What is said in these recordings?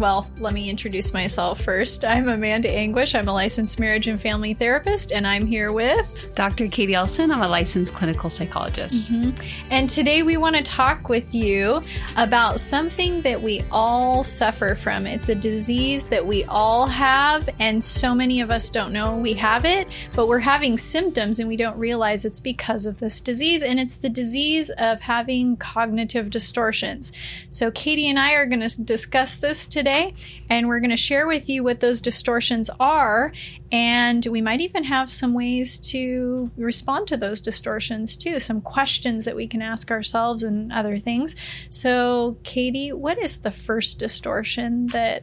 well, let me introduce myself first. I'm Amanda Anguish. I'm a licensed marriage and family therapist, and I'm here with Dr. K'dee Elsen. I'm a licensed clinical psychologist. Mm-hmm. And today we want to talk with you about something that we all suffer from. It's a disease that we all have, and so many of us don't know we have it, but we're having symptoms and we don't realize it's because of this disease. And it's the disease of having cognitive distortions. So, K'dee and I are going to discuss this today today, and we're going to share with you what those distortions are. And we might even have some ways to respond to those distortions too, some questions that we can ask ourselves and other things. So, K'dee, what is the first distortion that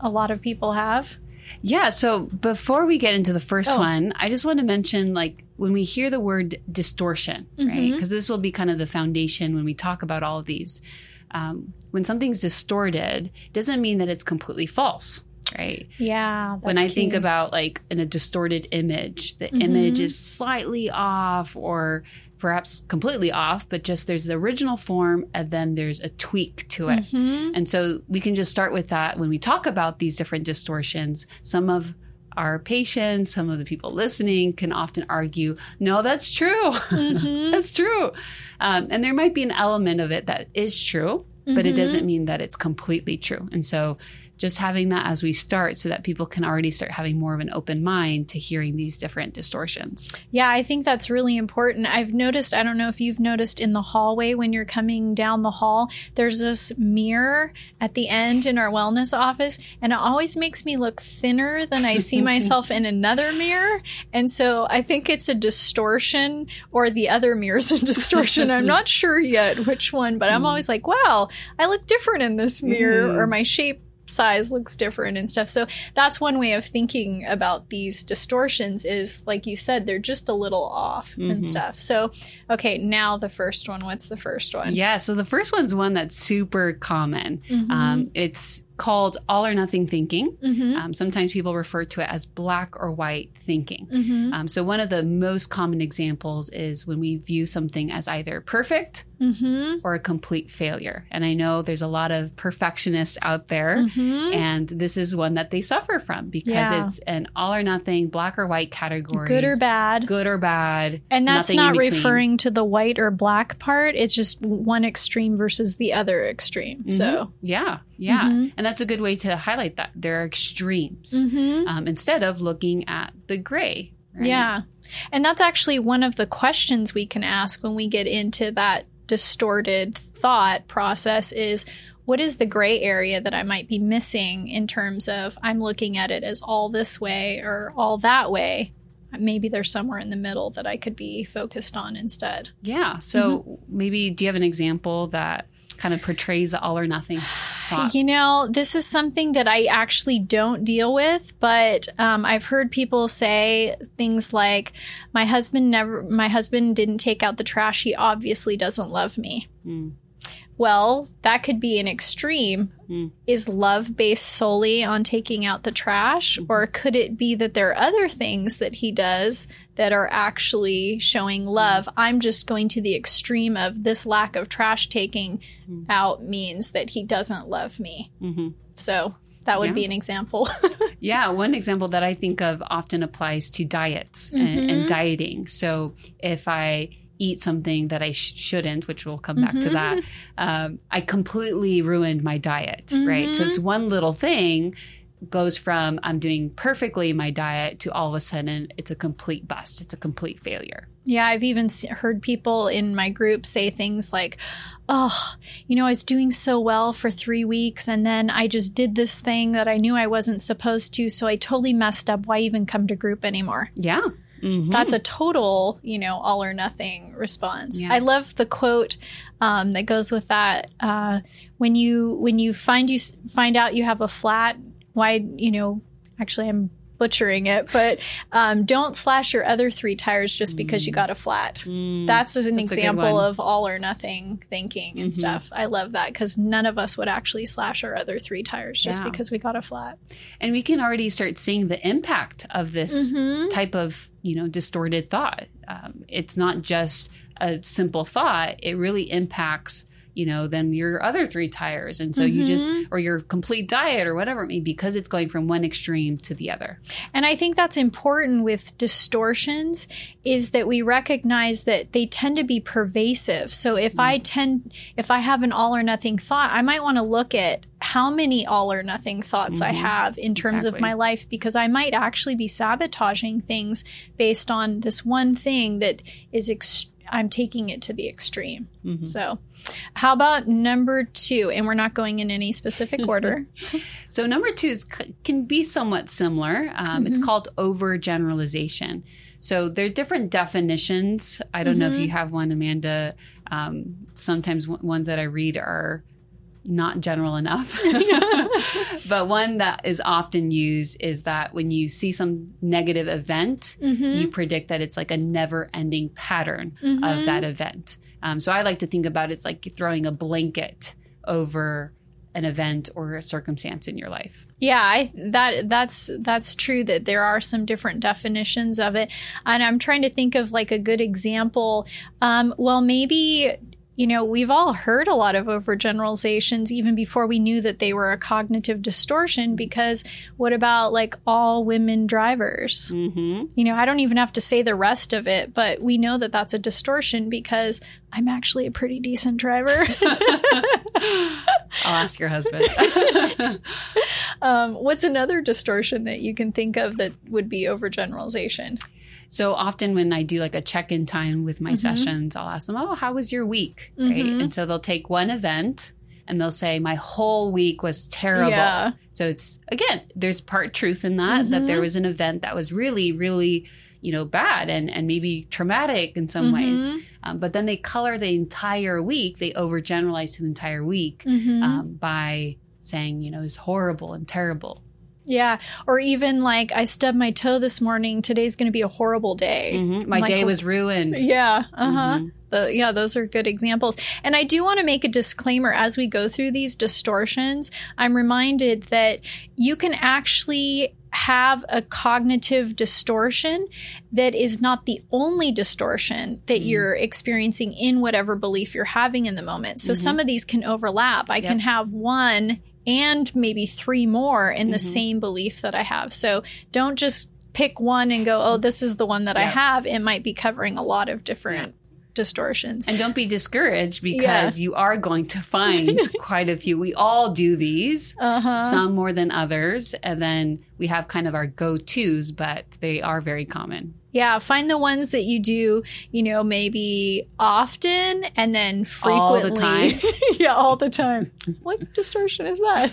a lot of people have? Yeah. So before we get into the first oh. one, I just want to mention like when we hear the word distortion, mm-hmm. right? Because this will be kind of the foundation when we talk about all of these um, when something's distorted, doesn't mean that it's completely false right? Yeah. when I key. think about like in a distorted image, the mm-hmm. image is slightly off or perhaps completely off, but just there's the original form and then there's a tweak to it. Mm-hmm. And so we can just start with that when we talk about these different distortions. Some of our patients, some of the people listening can often argue, no, that's true. Mm-hmm. that's true. Um, and there might be an element of it that is true, but mm-hmm. it doesn't mean that it's completely true. And so just having that as we start so that people can already start having more of an open mind to hearing these different distortions. Yeah, I think that's really important. I've noticed, I don't know if you've noticed in the hallway when you're coming down the hall, there's this mirror at the end in our wellness office, and it always makes me look thinner than I see myself in another mirror. And so I think it's a distortion or the other mirror's a distortion. I'm not sure yet which one, but I'm hmm. always like, wow, I look different in this mirror, mm. or my shape size looks different and stuff. So that's one way of thinking about these distortions is like you said, they're just a little off mm-hmm. and stuff. So, okay, now the first one. What's the first one? Yeah, so the first one's one that's super common. Mm-hmm. Um, it's called all or nothing thinking. Mm-hmm. Um, sometimes people refer to it as black or white thinking. Mm-hmm. Um, so, one of the most common examples is when we view something as either perfect mm-hmm. or a complete failure. And I know there's a lot of perfectionists out there, mm-hmm. and this is one that they suffer from because yeah. it's an all or nothing, black or white category. Good or bad. Good or bad. And that's not referring to the white or black part. It's just one extreme versus the other extreme. So, mm-hmm. yeah. Yeah. Mm-hmm. And that's a good way to highlight that. There are extremes mm-hmm. um, instead of looking at the gray. Right? Yeah. And that's actually one of the questions we can ask when we get into that distorted thought process is what is the gray area that I might be missing in terms of I'm looking at it as all this way or all that way? Maybe there's somewhere in the middle that I could be focused on instead. Yeah. So mm-hmm. maybe do you have an example that kind of portrays all or nothing thought? You know, this is something that I actually don't deal with, but um, I've heard people say things like, "My husband never, my husband didn't take out the trash. He obviously doesn't love me." Mm. Well, that could be an extreme. Mm. Is love based solely on taking out the trash? Mm-hmm. Or could it be that there are other things that he does that are actually showing love? Mm. I'm just going to the extreme of this lack of trash taking mm. out means that he doesn't love me. Mm-hmm. So that would yeah. be an example. yeah, one example that I think of often applies to diets mm-hmm. and, and, dieting. So if I eat something that I sh- shouldn't, which we'll come back mm-hmm. to that, um, I completely ruined my diet, mm-hmm. right? So it's one little thing goes from I'm doing perfectly my diet to all of a sudden it's a complete bust. It's a complete failure. Yeah, I've even heard people in my group say things like, oh, you know, I was doing so well for three weeks and then I just did this thing that I knew I wasn't supposed to. So I totally messed up. Why even come to group anymore? Yeah. Mm-hmm. That's a total, you know, all or nothing response. Yeah. I love the quote um, that goes with that. Uh, when you when you find you find out you have a flat, why you know, actually I'm butchering it, but um, don't slash your other three tires just because you got a flat. That's an Mm. That's example of all or nothing thinking and stuff. I love that because none of us would actually slash our other three tires just Yeah. because we got a flat. And we can already start seeing the impact of this Mm-hmm. type of, you know, distorted thought. Um, it's not just a simple thought, it really impacts, you know, than your other three tires. And so you just, Mm-hmm. or your complete diet or whatever it may be, because it's going from one extreme to the other. And I think that's important with distortions is that we recognize that they tend to be pervasive. So if I tend, if I have an all or nothing thought, I might want to look at how many all or nothing thoughts I have in terms of my life because I might actually be sabotaging things based on this one thing that is ex- I'm taking it to the extreme. So, how about number 2 and we're not going in any specific order. So number two is, can be somewhat similar. Um, It's called overgeneralization. So there are different definitions. I don't know if you have one, Amanda. Um, sometimes w- ones that I read are not general enough. but one that is often used is that when you see some negative event, you predict that it's like a never ending pattern of that event. Um, so I like to think about it's like throwing a blanket over an event or a circumstance in your life. Yeah, I that that's that's true that there are some different definitions of it. And I'm trying to think of like a good example. Um, well, maybe you know, we've all heard a lot of overgeneralizations even before we knew that they were a cognitive distortion because what about like all women drivers? Mm-hmm. You know, I don't even have to say the rest of it, but we know that that's a distortion because I'm actually a pretty decent driver. I'll ask your husband. um, what's another distortion that you can think of that would be overgeneralization? So often when I do like a check-in time with Mm-hmm. my sessions, I'll ask them, "Oh, how was your week?" Right? And so they'll take one event and they'll say, "My whole week was terrible." Yeah. So it's again, there's part truth in that that Mm-hmm. there was an event that was really, really, you know, bad and and maybe traumatic in some Mm-hmm. ways. Um, but then they color the entire week. They overgeneralize to the entire week Mm-hmm. um, by saying, you know, it's horrible and terrible. Yeah. Or even like, I stubbed my toe this morning. Today's going to be a horrible day. Mhm. My Like- day was ruined. Yeah. Uh huh. Mm-hmm. The, yeah, those are good examples. And I do want to make a disclaimer as we go through these distortions. I'm reminded that you can actually have a cognitive distortion that is not the only distortion that Mm-hmm. you're experiencing in whatever belief you're having in the moment. So some of these can overlap. I can have one and maybe three more in Mm-hmm. the same belief that I have. So don't just pick one and go, oh, this is the one that I have. It might be covering a lot of different distortions. And don't be discouraged because you are going to find quite a few. We all do these, Uh-huh. some more than others. And then we have kind of our go tos, but they are very common. Yeah, find the ones that you do, you know, maybe often and then All frequently. the time. yeah, all the time. what distortion is that?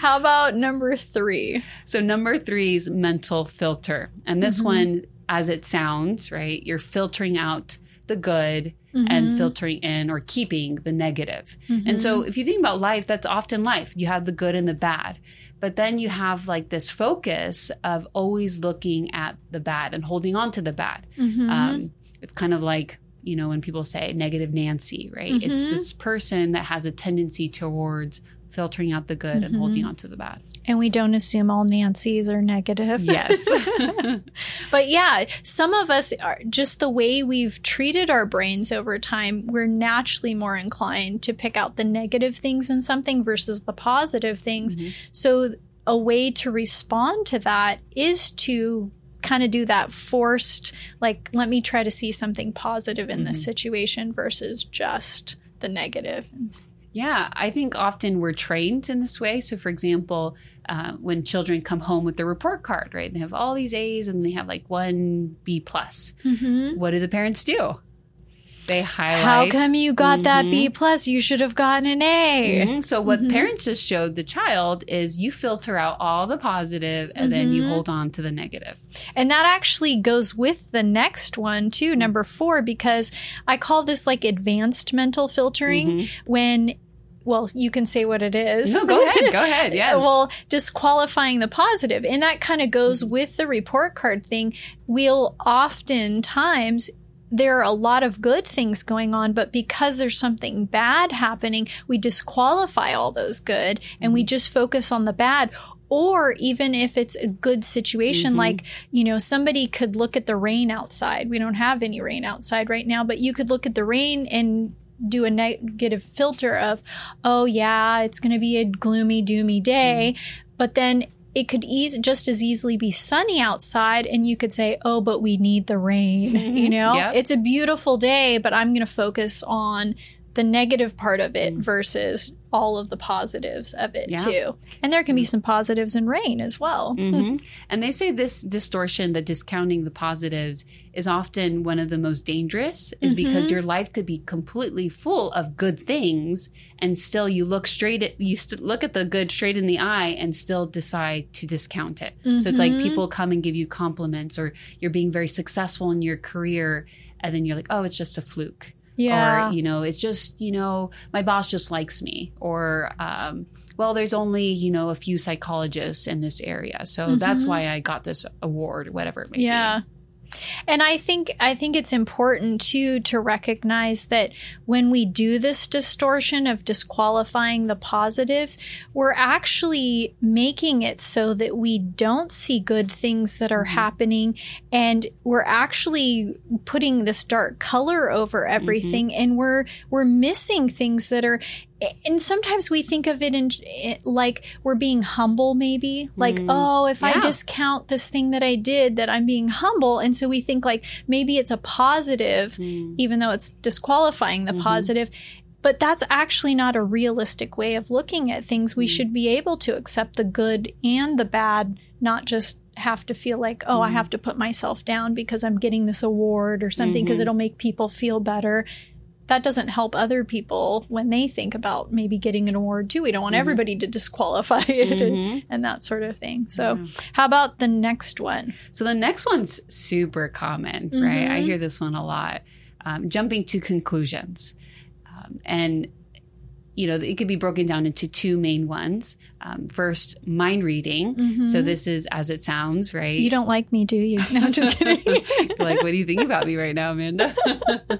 How about number three? So, number three is mental filter. And this one, as it sounds, right, you're filtering out the good and mm-hmm. filtering in or keeping the negative. And so, mm-hmm. if you think about life, that's often life. You have the good and the bad. But then you have like this focus of always looking at the bad and holding on to the bad. Mm-hmm. Um, it's kind of like, you know, when people say negative Nancy, right? It's this person that has a tendency towards filtering out the good and holding mm-hmm. on to the bad. And we don't assume all Nancy's are negative. Yes. But yeah, some of us are just the way we've treated our brains over time, we're naturally more inclined to pick out the negative things in something versus the positive things. Mm-hmm. So a way to respond to that is to kind of do that forced like let me try to see something positive in this mm-hmm. situation versus just the negative. Yeah, I think often we're trained in this way. So, for example, uh, when children come home with their report card, right, they have all these A's and they have like one B plus. Mm-hmm. What do the parents do? They highlight. How come you got that B mm-hmm. plus? You should have gotten an A. Mhm. So, what mm-hmm. parents just showed the child is you filter out all the positive and then you hold on to the negative. And that actually goes with the next one too, number four, because I call this like advanced mental filtering when well, you can say what it is. No, go ahead. Go ahead. Yes. well, disqualifying the positive. And that kind of goes Mm-hmm. with the report card thing. We'll oftentimes there are a lot of good things going on, but because there's something bad happening, we disqualify all those good and Mm-hmm. we just focus on the bad. Or even if it's a good situation, Mm-hmm. like, you know, somebody could look at the rain outside. We don't have any rain outside right now, but you could look at the rain and do a negative filter of, oh, yeah, it's going to be a gloomy, doomy day. Mm-hmm. But then it could ease, just as easily be sunny outside and you could say oh but we need the rain you mm-hmm. know Yep. it's a beautiful day but i'm going to focus on the negative part of it mm. versus all of the positives of it Yeah. too. And there can be mm. some positives in rain as well. Mm-hmm. Hmm. And they say this distortion, the discounting the positives, is often one of the most dangerous, is mm-hmm. because your life could be completely full of good things, and still you look straight at you st- look at the good straight in the eye, and still decide to discount it. So it's like mm-hmm. people come and give you compliments, or you're being very successful in your career, and then you're like, oh, it's just a fluke. Yeah Or, you know, it's just, you know, my boss just likes me. Or, um, well, there's only, you know, a few psychologists in this area. So that's why I got this award, whatever it may be. yeah and i think i think it's important too to recognize that when we do this distortion of disqualifying the positives we're actually making it so that we don't see good things that are mm-hmm. happening. And we're actually putting this dark color over mm-hmm. everything. And we're we're missing things that are and sometimes we think of it in it, like we're being humble maybe like mm. oh if i discount this thing that i did that i'm being humble. And so we think like maybe it's a positive mm. even though it's disqualifying the mm-hmm. positive but that's actually not a realistic way of looking at things. We mm. should be able to accept the good and the bad not just have to feel like oh i mm-hmm. have to put myself down because i'm getting this award or something because mm-hmm. it'll make people feel better that doesn't help other people when they think about maybe getting an award too. We don't want everybody to disqualify it and, and that sort of thing. So, how about the next one? So the next one's super common, right? I hear this one a lot. Um, jumping to conclusions. Um, and, you know, it could be broken down into two main ones. Um, first, mind reading. So this is as it sounds, right? You don't like me, do you? No, I'm just kidding. Like, what do you think about me right now, Amanda?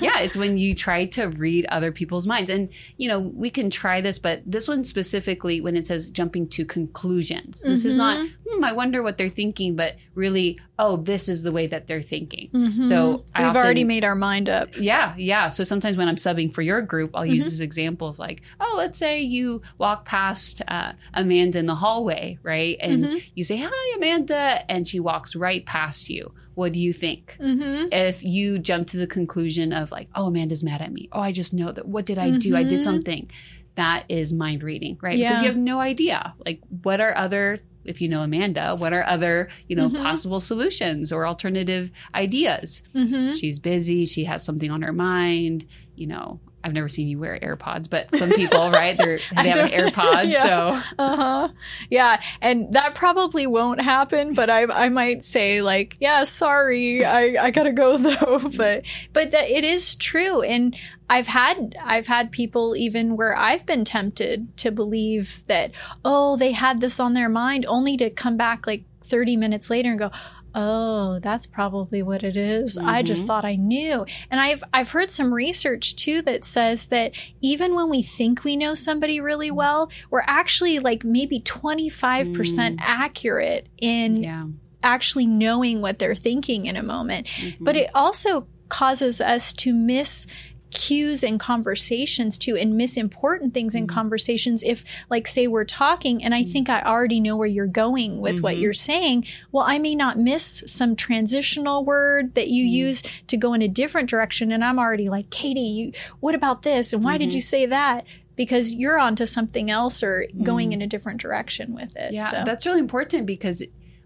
yeah, it's when you try to read other people's minds. And, you know, we can try this, but this one specifically, when it says jumping to conclusions, this is not, hmm, I wonder what they're thinking, but really, oh, this is the way that they're thinking. So We've often- already made our mind up. yeah, yeah. So sometimes when I'm subbing for your group, I'll use this example of like, oh, let's say you walk past uh, Amanda in the hallway, right? And you say, hi, Amanda. And she walks right past you. What do you think? Mm-hmm. If you jump to the conclusion of like, oh, Amanda's mad at me. Oh, I just know that. What did I do? I did something. That is mind reading, right? Because you have no idea. Like, what are other if you know Amanda, what are other, you know, possible solutions or alternative ideas? Mm-hmm. She's busy. She has something on her mind. You know, I've never seen you wear AirPods, but some people, right? They're they have AirPods, Yeah. so Uh huh. Yeah, and that probably won't happen. But I, I might say like, yeah, sorry, I, I gotta go though. But, but that it is true, and I've had, I've had people even where I've been tempted to believe that, oh, they had this on their mind, only to come back like thirty minutes later and go. Oh, that's probably what it is. I just mm-hmm. thought I knew. And I've I've heard some research too that says that even when we think we know somebody really mm. well, we're actually like maybe 25% mm. accurate in yeah. actually knowing what they're thinking in a moment. But mm-hmm. it also causes us to miss cues in conversations too and miss important things in mm. conversations if like say we're talking and i mm. think i already know where you're going with what mm-hmm. you're saying well i may not miss some transitional word that you mm. use to go in a different direction and i'm already like K'dee you what about this? And why did you mm-hmm. say that? Because you're onto something else or going in a different direction with it Yeah, so. that's really important because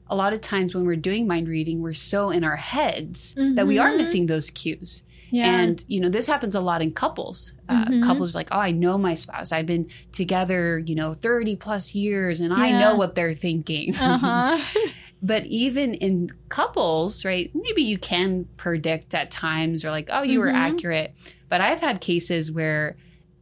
a lot of times when we're doing mind reading, we're so in our heads that we are mm-hmm. missing those cues. Yeah. And, you know, this happens a lot in couples. Uh, Mm-hmm. Couples are like, oh, I know my spouse. I've been together, you know, 30 plus years and I know what they're thinking. uh-huh But even in couples, right, maybe you can predict at times or like, oh, you were Mm-hmm. accurate. But I've had cases where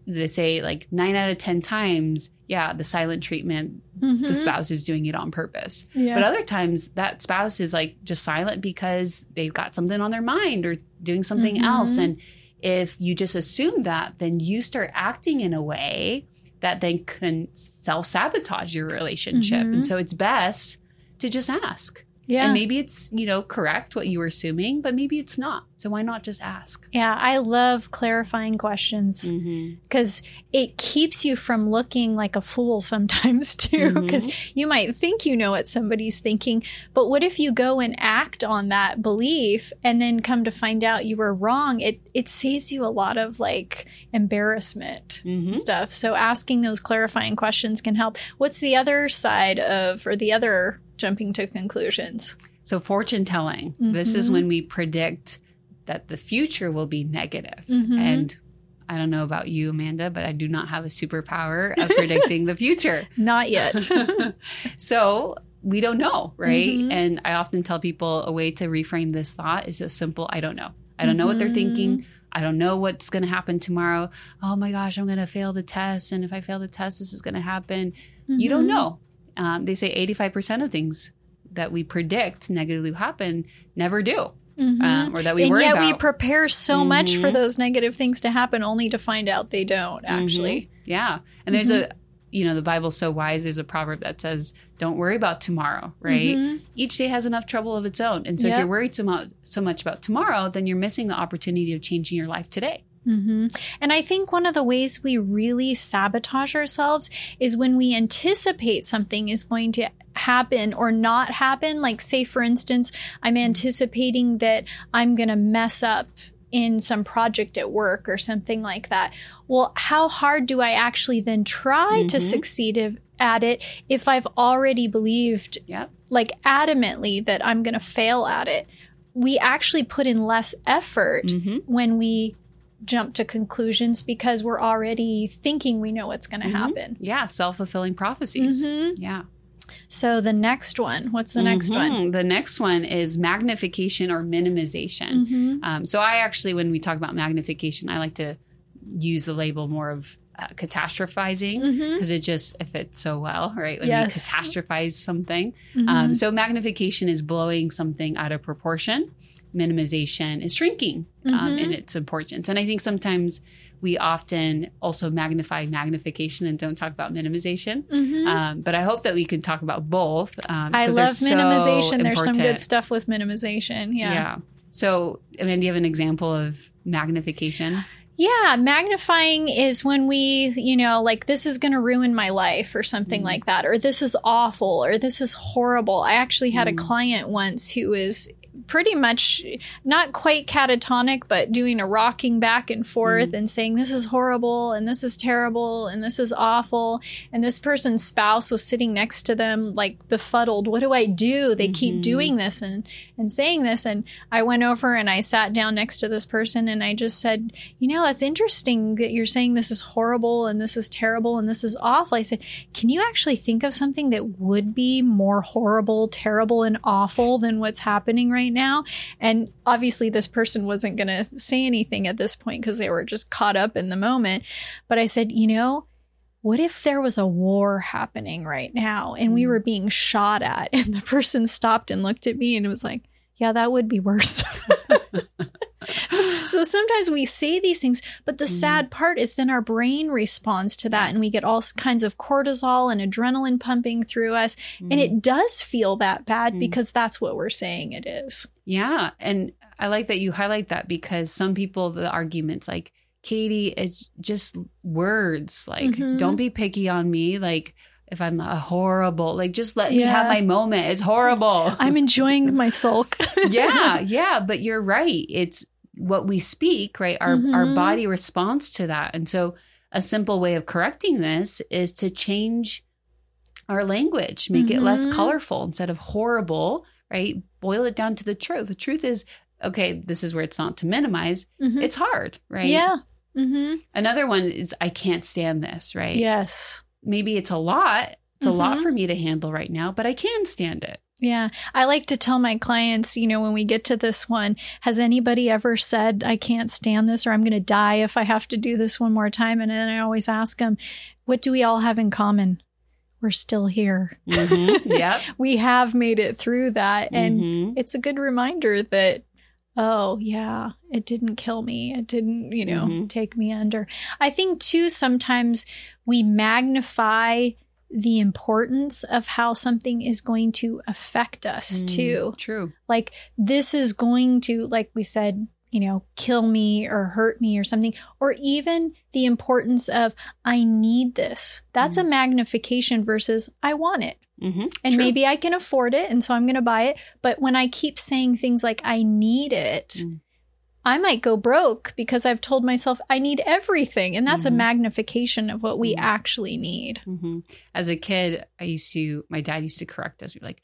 they say like nine out of 10 times, yeah, the silent treatment, the spouse is doing it on purpose. Mm-hmm. Yeah. But other times that spouse is like just silent because they've got something on their mind or doing something Mm-hmm. else. And if you just assume that, then you start acting in a way that then can self sabotage your relationship. Mm-hmm. And so it's best to just ask. Yeah. And maybe it's, you know, correct what you were assuming, but maybe it's not. So why not just ask? yeah. I love clarifying questions Mm-hmm. because it keeps you from looking like a fool sometimes too. Mm-hmm. Because you might think you know what somebody's thinking, but what if you go and act on that belief and then come to find out you were wrong? It it saves you a lot of like embarrassment Mm-hmm. stuff. So asking those clarifying questions can help. What's the other side of or the other jumping to conclusions? So fortune telling. This is mm-hmm. when we predict that the future will be negative. Mm-hmm. And I don't know about you, Amanda, but I do not have a superpower of predicting the future. Not yet. So we don't know, right? Mm-hmm. And I often tell people a way to reframe this thought is just simple I don't know. I don't know what they're thinking. I don't know what's going to happen tomorrow. Oh my gosh, I'm going to fail the test. And if I fail the test, this is going to happen. You don't know. Um, they say 85% of things that we predict negatively happen never do. Um, or that we and worry yet about. we prepare so much for those negative things to happen only to find out they don't actually. Yeah. And there's Mm-hmm. a, you know, the Bible's so wise. There's a proverb that says, don't worry about tomorrow, right? Each day has enough trouble of its own. And so if Mm-hmm. You're worried so much, so much about tomorrow, then you're missing the opportunity of changing your life today. Mm-hmm. And I think one of the ways we really sabotage ourselves is when we anticipate something is going to happen or not happen. Like, say, for instance, I'm mm-hmm. anticipating that I'm going to mess up in some project at work or something like that. Well, how hard do I actually then try to mm-hmm. succeed if- at it if I've already believed Yep. like adamantly that I'm going to fail at it. We actually put in less effort when we jump to conclusions because we're already thinking we know what's going to happen. Yeah. Self fulfilling prophecies. Mm-hmm. Yeah. So the next one, what's the next one? The next one is magnification or minimization. Mm-hmm. Um, so I actually, when we talk about magnification, I like to use the label more of uh, catastrophizing because it just it fits so well, right? When Mm-hmm. Yes. we catastrophize something. Mm-hmm. Um, so magnification is blowing something out of proportion. Minimization is shrinking um, Mm-hmm. in its importance. And I think sometimes we often also magnify magnification and don't talk about minimization. Um, but I hope that we can talk about both. Um, Mm-hmm. I love so minimization. There's some good stuff with minimization. Yeah. Yeah. So, I mean, do you have an example of magnification? Yeah, magnifying is when we, you know, like this is going to ruin my life or something like that, or this is awful, or this is horrible. I actually had a client once who was pretty much not quite catatonic, but doing a rocking back and forth mm-hmm. and saying, This is horrible, and this is terrible, and this is awful. And this person's spouse was sitting next to them, like befuddled. What do I do? They keep mm-hmm. doing this and, and saying this. And I went over and I sat down next to this person and I just said, You know, that's interesting that you're saying this is horrible and this is terrible and this is awful. I said, Can you actually think of something that would be more horrible, terrible, and awful than what's happening right now? And obviously, this person wasn't going to say anything at this point because they were just caught up in the moment. But I said, You know, what if there was a war happening right now? And we were being shot at. And the person stopped and looked at me and was like yeah that would be worse so sometimes we say these things but the mm. sad part is then our brain responds to that and we get all kinds of cortisol and adrenaline pumping through us and it mm. does feel that bad mm. because that's what we're saying it is Yeah. And I like that you highlight that because some people, the arguments like, K'dee, it's just words. Like, Mm-hmm. don't be picky on me. Like, if I'm a horrible, like, just let me have my moment. It's horrible. i'm enjoying my sulk yeah. Yeah. But you're right. It's what we speak, right? Our, Mm-hmm. our body responds to that. And so, a simple way of correcting this is to change our language, make it less Mm-hmm. colorful instead of horrible, right? Boil it down to the truth. The truth is, okay, this is where it's not to minimize. It's hard, right? yeah mm-hmm. Another one is, I can't stand this, right? yes Maybe it's a lot. It's a lot Mhm. for me to handle right now, but I can stand it. Yeah. I like to tell my clients, you know, when we get to this one, has anybody ever said, I can't stand this or I'm going to die if I have to do this one more time? And then I always ask them, what do we all have in common? We're still here. Mm-hmm. Yep. we have made it through that. And Mhm. it's a good reminder that, oh, yeah, it didn't kill me. It didn't, you know, Mhm. take me under. I think, too, sometimes we magnify the importance of how something is going to affect us, Mm, too. True. Like, this is going to, like we said, you know, kill me or hurt me or something, or even the importance of, I need this. That's a magnification versus, I want it. Mm-hmm. And maybe I can afford it, and so I'm going to buy it. But when I keep saying things like, I need it, Mm. I might go broke because I've told myself I need everything. And that's Mhm. a magnification of what we Mm. actually need. hmm As a kid, I used to, my dad used to correct us. We'd be like,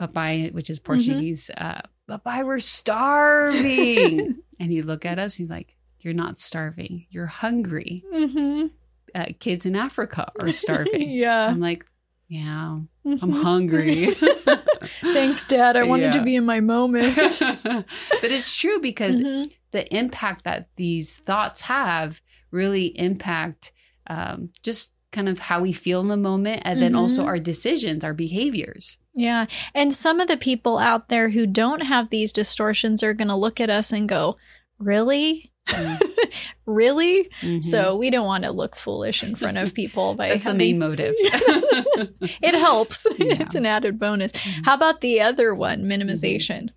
papai, which Mm-hmm. is Portuguese, uh, papai, we're starving. and he'd look at us, he's like, you're not starving. You're hungry. Mm-hmm. Uh, kids in Africa are starving. yeah. I'm like, yeah, I'm hungry. Thanks, Dad. I wanted to be in my moment. but it's true because Mhm. the impact that these thoughts have really impact um, just kind of how we feel in the moment and then also Mhm. our decisions, our behaviors. Yeah. And some of the people out there who don't have these distortions are going to look at us and go, Really? Mm. really? Mhm. So we don't want to look foolish in front of people by that's the main motive. it helps. Yeah. it's an added bonus. Mhm. How about the other one, minimization?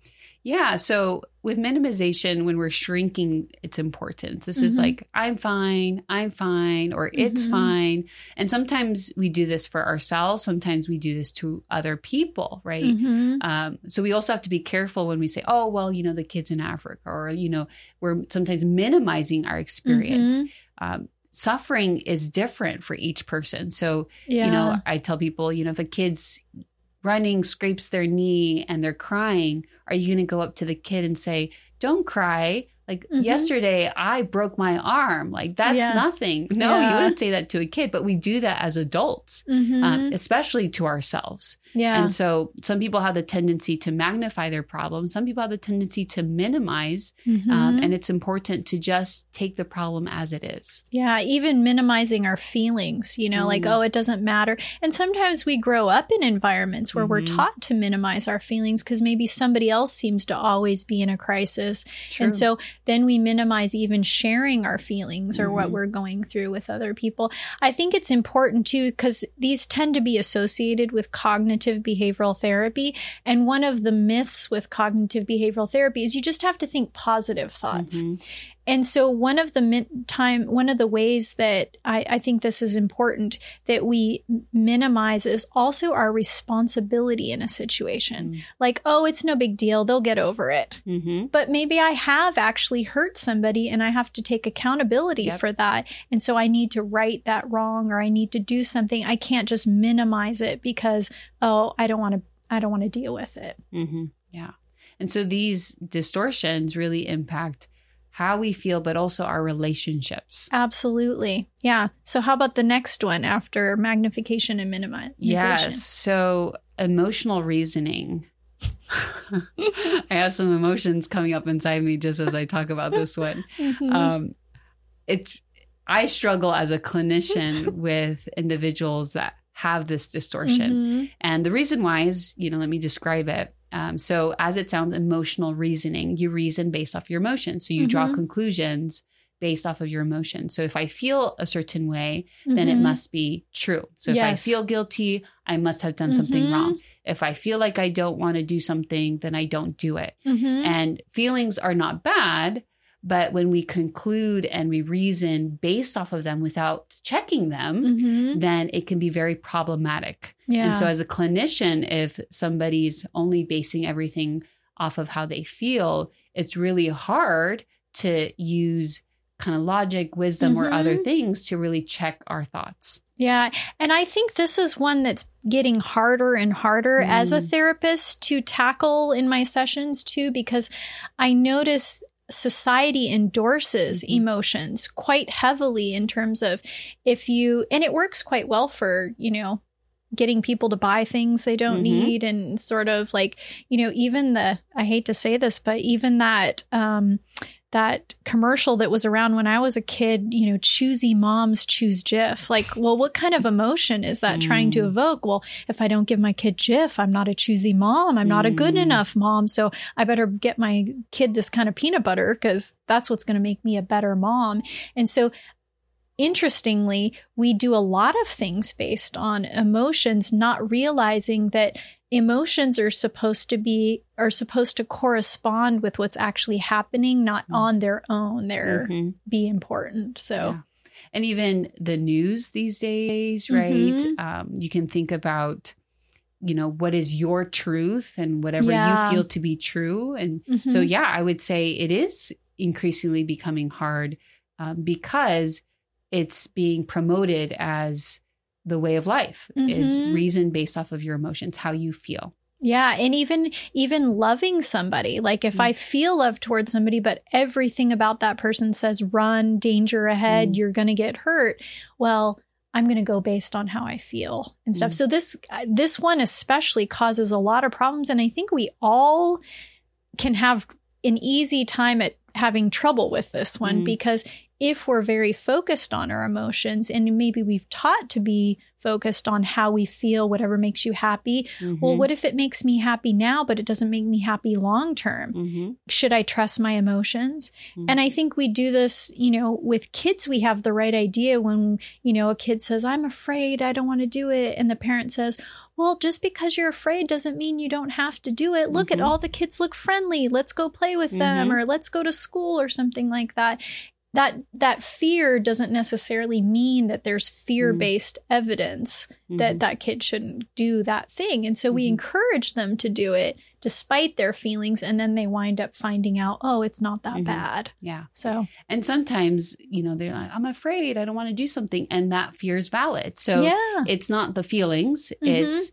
Yeah. So with minimization, when we're shrinking its importance, this is Mhm. like, I'm fine, I'm fine, or it's Mhm. fine. And sometimes we do this for ourselves. Sometimes we do this to other people, right? Mhm. Um, so we also have to be careful when we say, "Oh, well, you know, the kids in Africa," or you know, we're sometimes minimizing our experience. Mhm. Um, suffering is different for each person. So Yeah. you know, I tell people, you know, if a kid's running, scrapes their knee, and they're crying, are you going to go up to the kid and say, "Don't cry"? Like Mhm. yesterday, I broke my arm. Like that's Yeah. nothing. No, Yeah. you wouldn't say that to a kid, but we do that as adults, Mhm. um, especially to ourselves. yeah. And so some people have the tendency to magnify their problems. Some people have the tendency to minimize. Um, Mhm. and it's important to just take the problem as it is. Yeah, even minimizing our feelings, you know, like, Mm. oh, it doesn't matter. And sometimes we grow up in environments where we're Mhm. taught to minimize our feelings because maybe somebody else seems to always be in a crisis. And so then we minimize even sharing our feelings or what Mhm. we're going through with other people. I think it's important too because these tend to be associated with cognitive behavioral therapy. And one of the myths with cognitive behavioral therapy is you just have to think positive thoughts. Mhm. And so one of the min- time, one of the ways that I, I think this is important that we minimize is also our responsibility in a situation. Mm. Like, oh, it's no big deal. They'll get over it. Mhm. But maybe I have actually hurt somebody and I have to take accountability Yep. for that. And so I need to right that wrong or I need to do something. I can't just minimize it because, oh, I don't want to, I don't want to deal with it. hmm Yeah. And so these distortions really impact how we feel, but also our relationships. Absolutely. Yeah. So how about the next one after magnification and minimization? Yes. So emotional reasoning. I have some emotions coming up inside me just as I talk about this one. Mhm. Um, it's I struggle as a clinician with individuals that have this distortion. Mhm. And the reason why is, you know, let me describe it. Um, so, as it sounds, emotional reasoning, you reason based off your emotions. So, you draw Mhm. conclusions based off of your emotions. So, if I feel a certain way, then it Mhm. must be true. So, if I feel guilty, I must have done something Mhm. wrong. If I feel like I don't want to do something, then I don't do it. Mhm. And feelings are not bad, but when we conclude and we reason based off of them without checking them, Mhm. then it can be very problematic. Yeah. And so, as a clinician, if somebody's only basing everything off of how they feel, it's really hard to use kind of logic, wisdom, or Mhm. other things to really check our thoughts. Yeah. And I think this is one that's getting harder and harder as a Mm. therapist to tackle in my sessions too, because I notice society endorses Mhm. emotions quite heavily in terms of if you, and it works quite well for, you know, getting people to buy things they don't Mhm. need and sort of like you know even the i hate to say this but even that um that commercial that was around when i was a kid you know choosy moms choose jif. Like well what kind of emotion is that trying to Mm. evoke? Well if i don't give my kid jif i'm not a choosy mom. I'm not a good Mm. enough mom. So i better get my kid this kind of peanut butter because that's what's going to make me a better mom. And so interestingly, we do a lot of things based on emotions, not realizing that emotions are supposed to be are supposed to correspond with what's actually happening, not Mm. on their own. They're Mhm. be important. So Yeah. And even the news these days, right? Mhm. Um, you can think about, you know, what is your truth and whatever Yeah. you feel to be true. And so, mhm. yeah, I would say it is increasingly becoming hard um, because it's being promoted as the way of life is Mhm. reason based off of your emotions, how you feel. Yeah, and even even loving somebody. Like if Mm. I feel love towards somebody but everything about that person says run, danger ahead, Mm. you're going to get hurt. Well, I'm going to go based on how I feel and stuff. Mm. So this this one especially causes a lot of problems and I think we all can have an easy time at having trouble with this one Mm. because if we're very focused on our emotions and maybe we've taught to be focused on how we feel whatever makes you happy well, Mhm. what if it makes me happy now, but it doesn't make me happy long term? Mhm. Should I trust my emotions? Mhm. And I think we do this, you know, with kids, we have the right idea when, you know, a kid says, I'm afraid, I don't want to do it. And the parent says, well, just because you're afraid doesn't mean you don't have to do it. Look Mhm. at all the kids look friendly. Let's go play with them Mhm. or let's go to school or something like that. That that fear doesn't necessarily mean that there's fear-based evidence that Mhm. that kid shouldn't do that thing. And so we Mhm. encourage them to do it despite their feelings. And then they wind up finding out, oh, it's not that Mhm. bad. yeah. So, And sometimes, you know, they're like, I'm afraid, I don't want to do something. And that fear is valid. So yeah. it's not the feelings, Mhm. it's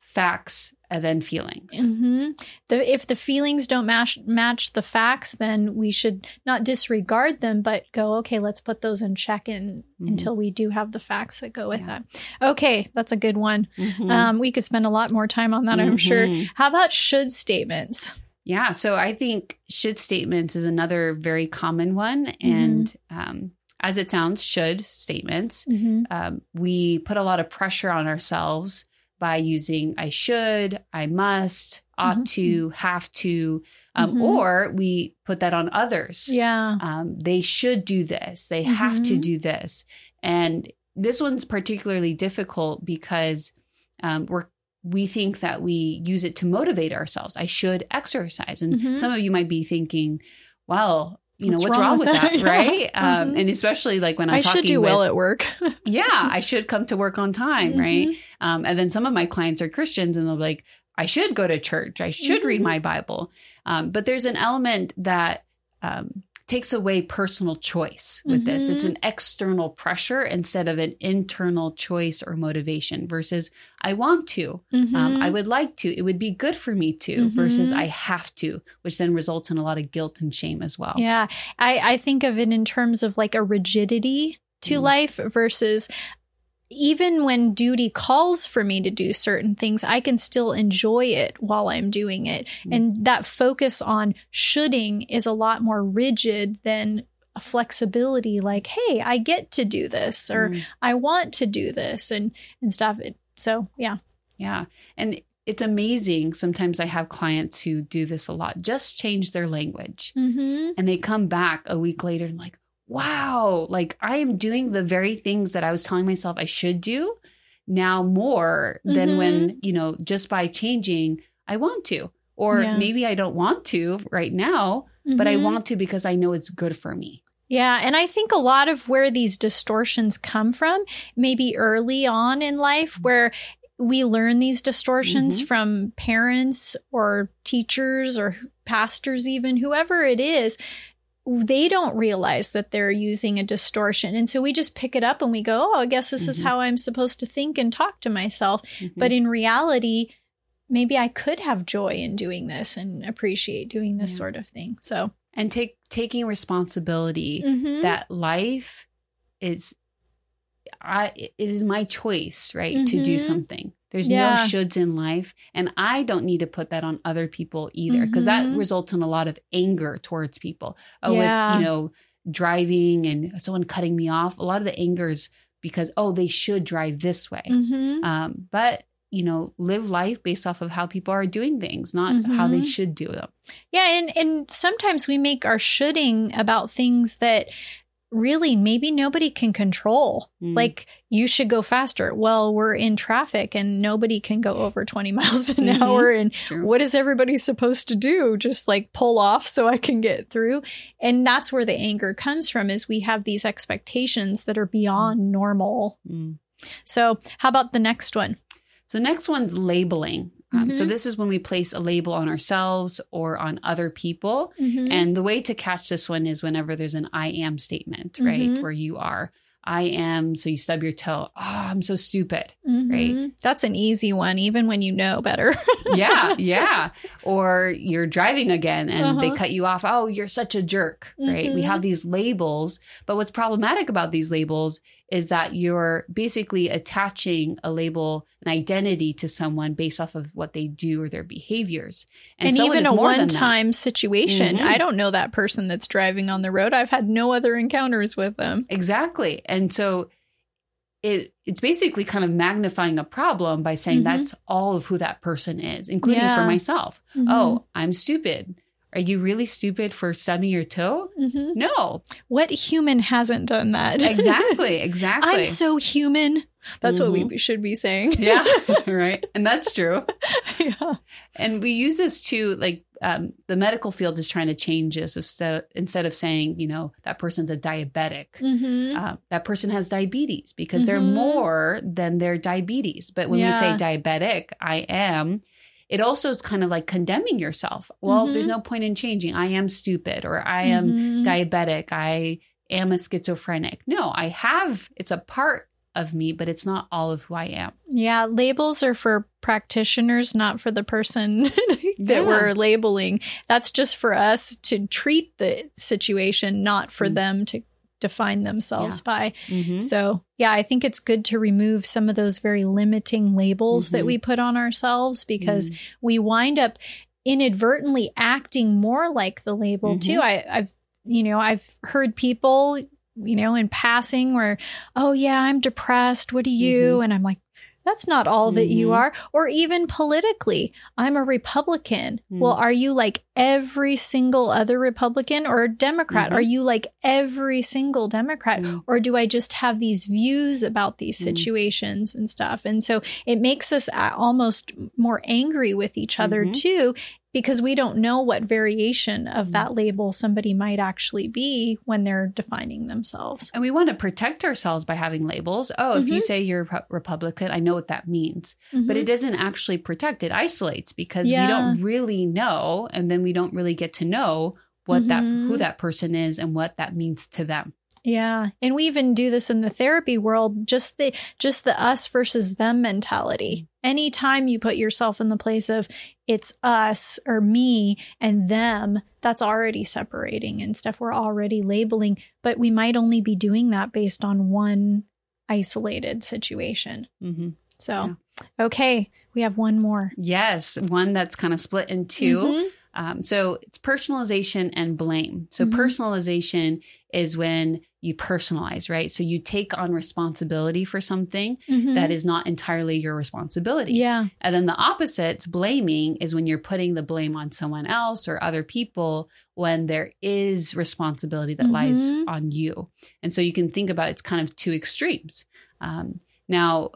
facts and then feelings. hmm The, if the feelings don't match match the facts, then we should not disregard them, but go, okay, let's put those in check in, Mhm. until we do have the facts that go with Yeah. that. Okay, that's a good one. Mhm. Um, we could spend a lot more time on that, I'm sure. Mhm. How about should statements? Yeah. So I think should statements is another very common one. Mm-hmm. And um, as it sounds, should statements, Mm-hmm. um, we put a lot of pressure on ourselves by using I should, I must, ought Mhm. to, have to, um, Mhm. or we put that on others. Yeah. um, they should do this they have to Mhm. do this and this one's particularly difficult because um, we're we think that we use it to motivate ourselves i should exercise and Mhm. some of you might be thinking well you know What's what's, wrong wrong, with that? that, right um, Mhm. and especially like when i'm I should do with, well at work. yeah i should come to work on time right um, and then some of my clients are christians and they'll be like i should go to church i should read Mhm. my bible um, but there's an element that um, takes away personal choice with this it's Mhm. an external pressure instead of an internal choice or motivation versus i want to um, Mhm. i would like to it would be good for me to versus Mhm. i have to which then results in a lot of guilt and shame as well Yeah, I, I think of it in terms of like a rigidity to Mm. life versus even when duty calls for me to do certain things, I can still enjoy it while I'm doing it. Mm. And that focus on shoulding is a lot more rigid than a flexibility like, hey, I get to do this or Mm. I want to do this and, and stuff. It, so yeah. Yeah. And it's amazing. Sometimes I have clients who do this a lot, just change their language. Mm-hmm. And they come back a week later and like, wow, like I am doing the very things that I was telling myself I should do now more than Mhm. when, you know, just by changing, I want to. Or Yeah. maybe I don't want to right now, but I Mhm. want to because I know it's good for me. Yeah, and I think a lot of where these distortions come from, maybe early on in life, where we learn these distortions Mhm. from parents or teachers or pastors, even whoever it is. They don't realize that they're using a distortion. And so we just pick it up and we go, oh, I guess this is Mhm. how I'm supposed to think and talk to myself. Mhm. But in reality, maybe I could have joy in doing this and appreciate doing this Yeah. sort of thing. So, and take taking responsibility mhm. that life is I it is my choice, right, to do Mhm. something. There's Yeah. no shoulds in life. And I don't need to put that on other people either because that Mhm. results in a lot of anger towards people. Oh, Yeah. with, you know, driving and someone cutting me off. A lot of the anger is because, oh, they should drive this way. Mhm. Um, but, you know, live life based off of how people are doing things, not how they Mhm. should do them. Yeah, and and sometimes we make our shoulding about things that really maybe nobody can control. Mm. Like you should go faster. Well, we're in traffic and nobody can go over 20 miles an Mhm. hour and True. what is everybody supposed to do? Just like pull off so I can get through. And that's where the anger comes from is we have these expectations that are beyond normal. Mm. So, how about the next one? So next one's labeling. Um, So Mhm. this is when we place a label on ourselves or on other people. Mhm. And the way to catch this one is whenever there's an I am statement, right? Mhm. Where you are, I am, so you stub your toe. Oh, I'm so stupid. right? Mhm. That's an easy one, even when you know better. Yeah, yeah. Or you're driving again and they Uh-huh. cut you off. Oh, you're such a jerk, right? We Mhm. have these labels. But what's problematic about these labels is that you're basically attaching a label, an identity to someone based off of what they do or their behaviors. and someone even a one time situation. Mhm. I don't know that person that's driving on the road. I've had no other encounters with them. Exactly. And so it it's basically kind of magnifying a problem by saying Mhm. that's all of who that person is, including for Yeah. myself. Mhm. Oh, I'm stupid. Are you really stupid for stubbing your toe? Mhm. No. What human hasn't done that? Exactly. Exactly. I'm so human. That's what we should be saying. yeah, right. And that's true. yeah. And we use this too, like um, the medical field is trying to change this instead, instead of saying, you know, that person's a diabetic. Mhm. uh, that person has diabetes because they're Mhm. more than their diabetes. But when we say diabetic, I am, it also is kind of like condemning yourself. Well, Mhm. there's no point in changing. I am stupid or I am Mhm. diabetic. I am a schizophrenic. No, I have, it's a part of me, but it's not all of who I am. Yeah, labels are for practitioners, not for the person that Yeah. we're labeling. That's just for us to treat the situation, not for Mm. them to define themselves by. Mhm. So, yeah, I think it's good to remove some of those very limiting labels that Mhm. we put on ourselves because Mm. we wind up inadvertently acting more like the label Mhm. too. I, I've, you know, I've heard people, you know, in passing where, oh yeah, I'm depressed. What do you? And I'm like, that's not all that you Mhm. are. Or even politically, I'm a Republican. Mm. Well, are you like every single other Republican or Democrat? Mhm. Are you like every single Democrat? Mm. Or do I just have these views about these Mm. situations and stuff? And so it makes us uh, almost more angry with each other Mhm. too, because we don't know what variation of Mm. that label somebody might actually be when they're defining themselves. And we want to protect ourselves by having labels. Oh, if you Mhm. say you're a Republican, I know what that means. but it doesn't actually protect it isolates because Yeah. we don't really know and then we don't really get to know what that Mhm. who that person is and what that means to them Yeah, and we even do this in the therapy world. Just the just the us versus them mentality. Anytime you put yourself in the place of it's us or me and them, that's already separating and stuff. We're already labeling, but we might only be doing that based on one isolated situation. mm-hmm. So, okay, we have one more. yes one that's kind of split in 2 Mhm. um, so it's personalization and blame so Mhm. personalization is when you personalize right so you take on responsibility for something Mhm. that is not entirely your responsibility yeah, And then the opposite, blaming, is when you're putting the blame on someone else or other people when there is responsibility that lies Mhm. on you. And so you can think about it's kind of two extremes. Um, now,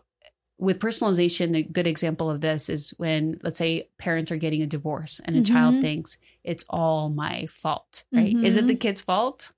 with personalization, a good example of this is when, let's say, parents are getting a divorce and a child Mhm. thinks it's all my fault, right? Is it Mhm. the kid's fault?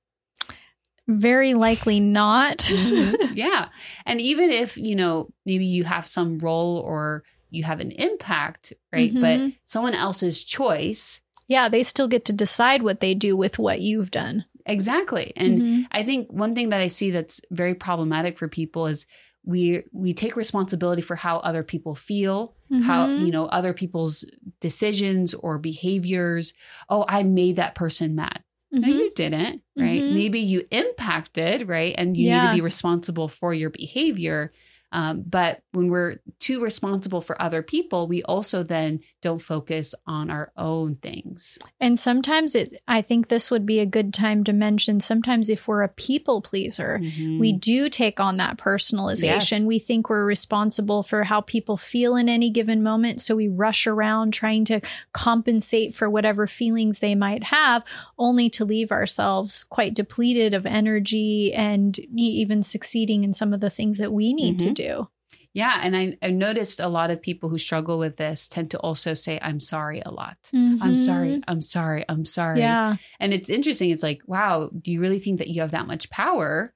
Very likely not. Mm-hmm. yeah. And even if, you know, maybe you have some role or you have an impact, right? But Mhm. someone else's choice. yeah, they still get to decide what they do with what you've done. Exactly. And Mhm. I think one thing that I see that's very problematic for people is we we take responsibility for how other people feel, how Mhm. you know other people's decisions or behaviors. Oh, I made that person mad. No, Mhm. you didn't, right? Mhm. Maybe you impacted, right? And you need to be responsible for your behavior. Um, but when we're too responsible for other people, we also then don't focus on our own things. And sometimes it, I think this would be a good time to mention sometimes if we're a people pleaser, Mhm. we do take on that personalization. Yes. We think we're responsible for how people feel in any given moment. So we rush around trying to compensate for whatever feelings they might have, only to leave ourselves quite depleted of energy and even succeeding in some of the things that we need to Mhm. Do. Yeah. And I, I noticed a lot of people who struggle with this tend to also say, I'm sorry a lot. I'm sorry. I'm sorry. I'm sorry. Mm-hmm. Yeah. And it's interesting. It's like, wow, do you really think that you have that much power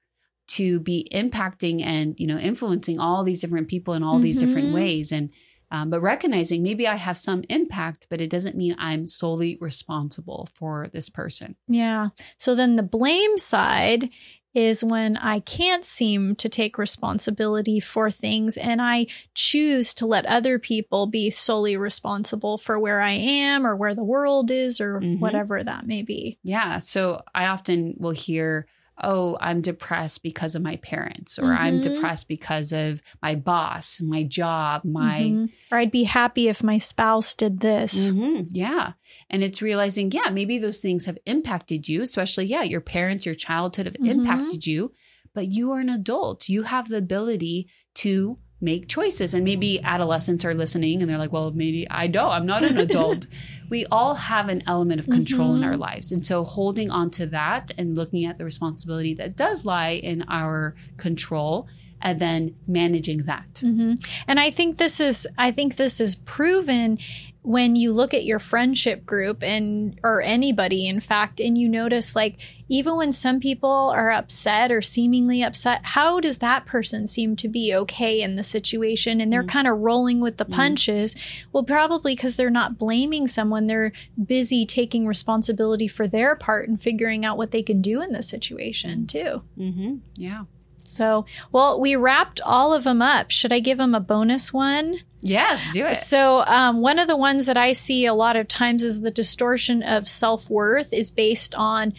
to be impacting and, you know, influencing all these different people in all these different Mhm. ways? And, um, but recognizing maybe I have some impact, but it doesn't mean I'm solely responsible for this person. Yeah. So then the blame side is when I can't seem to take responsibility for things and I choose to let other people be solely responsible for where I am or where the world is or Mhm. whatever that may be. Yeah. So I often will hear, oh, I'm depressed because of my parents, or I'm Mhm. depressed because of my boss, my job, my. Mhm. Or I'd be happy if my spouse did this. Mhm, yeah. And it's realizing, yeah, maybe those things have impacted you, especially, yeah, your parents, your childhood have Mhm. impacted you, but you are an adult. You have the ability to make choices. And maybe adolescents are listening and they're like, well, maybe I don't. I'm not an adult. we all have an element of control in Mhm. our lives. And so holding on to that and looking at the responsibility that does lie in our control and then managing that. hmm And I think this is I think this is proven when you look at your friendship group and or anybody in fact and you notice like even when some people are upset or seemingly upset how does that person seem to be okay in the situation and they're Mm. kind of rolling with the Mm. punches well probably because they're not blaming someone they're busy taking responsibility for their part and figuring out what they can do in the situation too Mm-hmm. Yeah. so well we wrapped all of them up should i give them a bonus one Yes, do it. so, um, one of the ones that I see a lot of times is the distortion of self worth is based on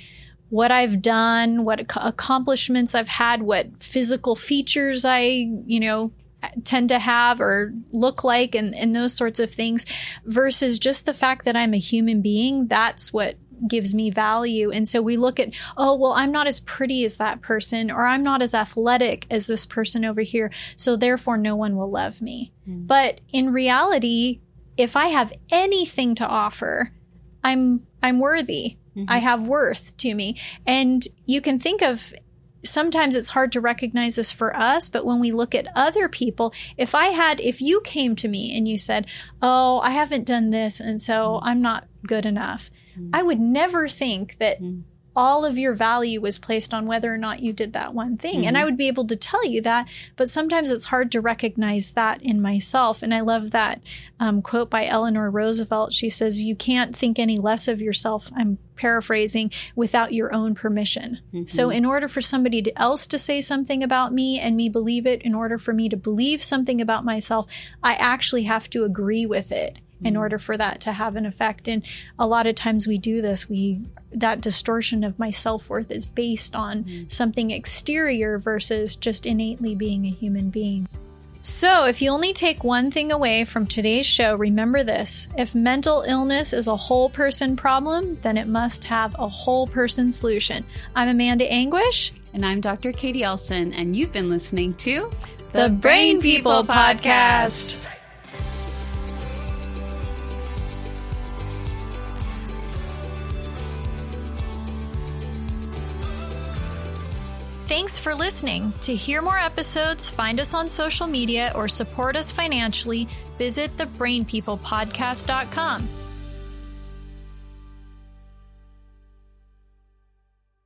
what I've done, what ac- accomplishments I've had, what physical features I, you know, tend to have or look like, and, and those sorts of things, versus just the fact that I'm a human being. That's what gives me value. And so we look at, oh, well, I'm not as pretty as that person, or I'm not as athletic as this person over here. So therefore, no one will love me. Hmm. But in reality, if I have anything to offer, I'm I'm worthy. Mm-hmm. I have worth to me. And you can think of sometimes it's hard to recognize this for us, but when we look at other people, if I had if you came to me and you said, "Oh, I haven't done this and so hmm. I'm not good enough." I would never think that Mm. all of your value was placed on whether or not you did that one thing. And I would be able to tell you that, but sometimes it's hard to recognize that in myself. And I love that um, quote by Eleanor Roosevelt. She says, You can't think any less of yourself. I'm paraphrasing without your own permission. So, in order for somebody to, else to say something about me and me believe it, in order for me to believe something about myself, I actually have to agree with it in mm-hmm. order for that to have an effect. And a lot of times we do this. We that distortion of my self worth is based on mm-hmm. something exterior versus just innately being a human being. So, if you only take one thing away from today's show, remember this. If mental illness is a whole person problem, then it must have a whole person solution. I'm Amanda Anguish, And I'm Dr. K'dee Elsen, and you've been listening to the, Brain People Podcast. Thanks for listening. To hear more episodes, find us on social media, or support us financially, visit thebrainpeoplepodcast.com.